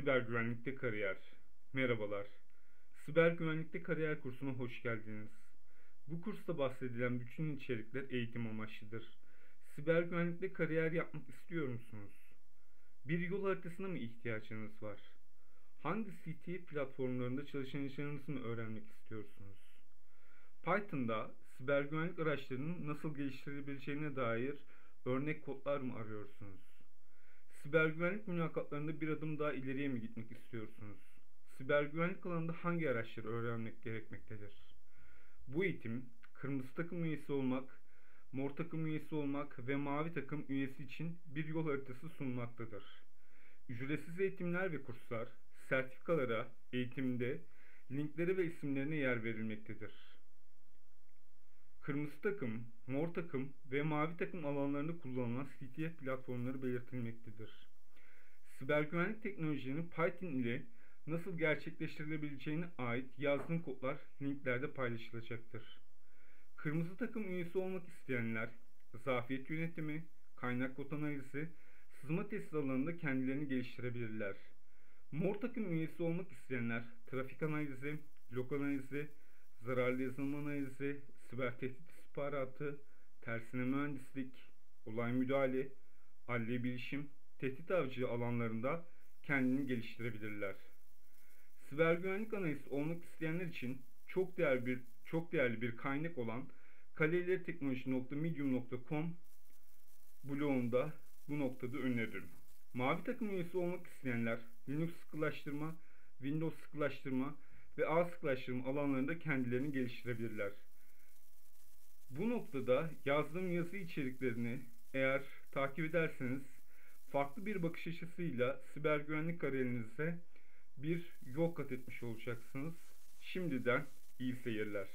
Siber güvenlikte kariyer. Merhabalar. Siber güvenlikte kariyer kursuna hoş geldiniz. Bu kursta bahsedilen bütün içerikler eğitim amaçlıdır. Siber güvenlikte kariyer yapmak istiyor musunuz? Bir yol haritasına mı ihtiyacınız var? Hangi CT platformlarında çalışacağınızı mı öğrenmek istiyorsunuz? Python'da siber güvenlik araçlarının nasıl geliştirebileceğine dair örnek kodlar mı arıyorsunuz? Siber güvenlik mülakatlarında bir adım daha ileriye mi gitmek istiyorsunuz? Siber güvenlik alanında hangi araçları öğrenmek gerekmektedir? Bu eğitim, kırmızı takım üyesi olmak, mor takım üyesi olmak ve mavi takım üyesi için bir yol haritası sunmaktadır. Ücretsiz eğitimler ve kurslar, sertifikalara, eğitimde, linklere ve isimlerine yer verilmektedir. Kırmızı takım, mor takım ve mavi takım alanlarında kullanılan CTF platformları belirtilmektedir. Siber güvenlik teknolojilerinin Python ile nasıl gerçekleştirilebileceğine ait yazdığım kodlar linklerde paylaşılacaktır. Kırmızı takım üyesi olmak isteyenler, zafiyet yönetimi, kaynak kod analizi, sızma testi alanında kendilerini geliştirebilirler. Mor takım üyesi olmak isteyenler, trafik analizi, log analizi, zararlı yazılım analizi, siber tehdit istihbaratı, tersine mühendislik, olay müdahale, adli bilişim, tehdit avcılığı alanlarında kendini geliştirebilirler. Siber güvenlik analisti olmak isteyenler için çok değerli bir çok değerli bir kaynak olan kaleleriteknoloji.medium.com blogunda bu noktada öneririm. Mavi takım üyesi olmak isteyenler Linux sıkılaştırma, Windows sıkılaştırma ve ağ sıkılaştırma alanlarında kendilerini geliştirebilirler. Bu noktada yazdığım yazı içeriklerini eğer takip ederseniz farklı bir bakış açısıyla siber güvenlik kariyerinize bir yol kat etmiş olacaksınız. Şimdiden iyi seyirler.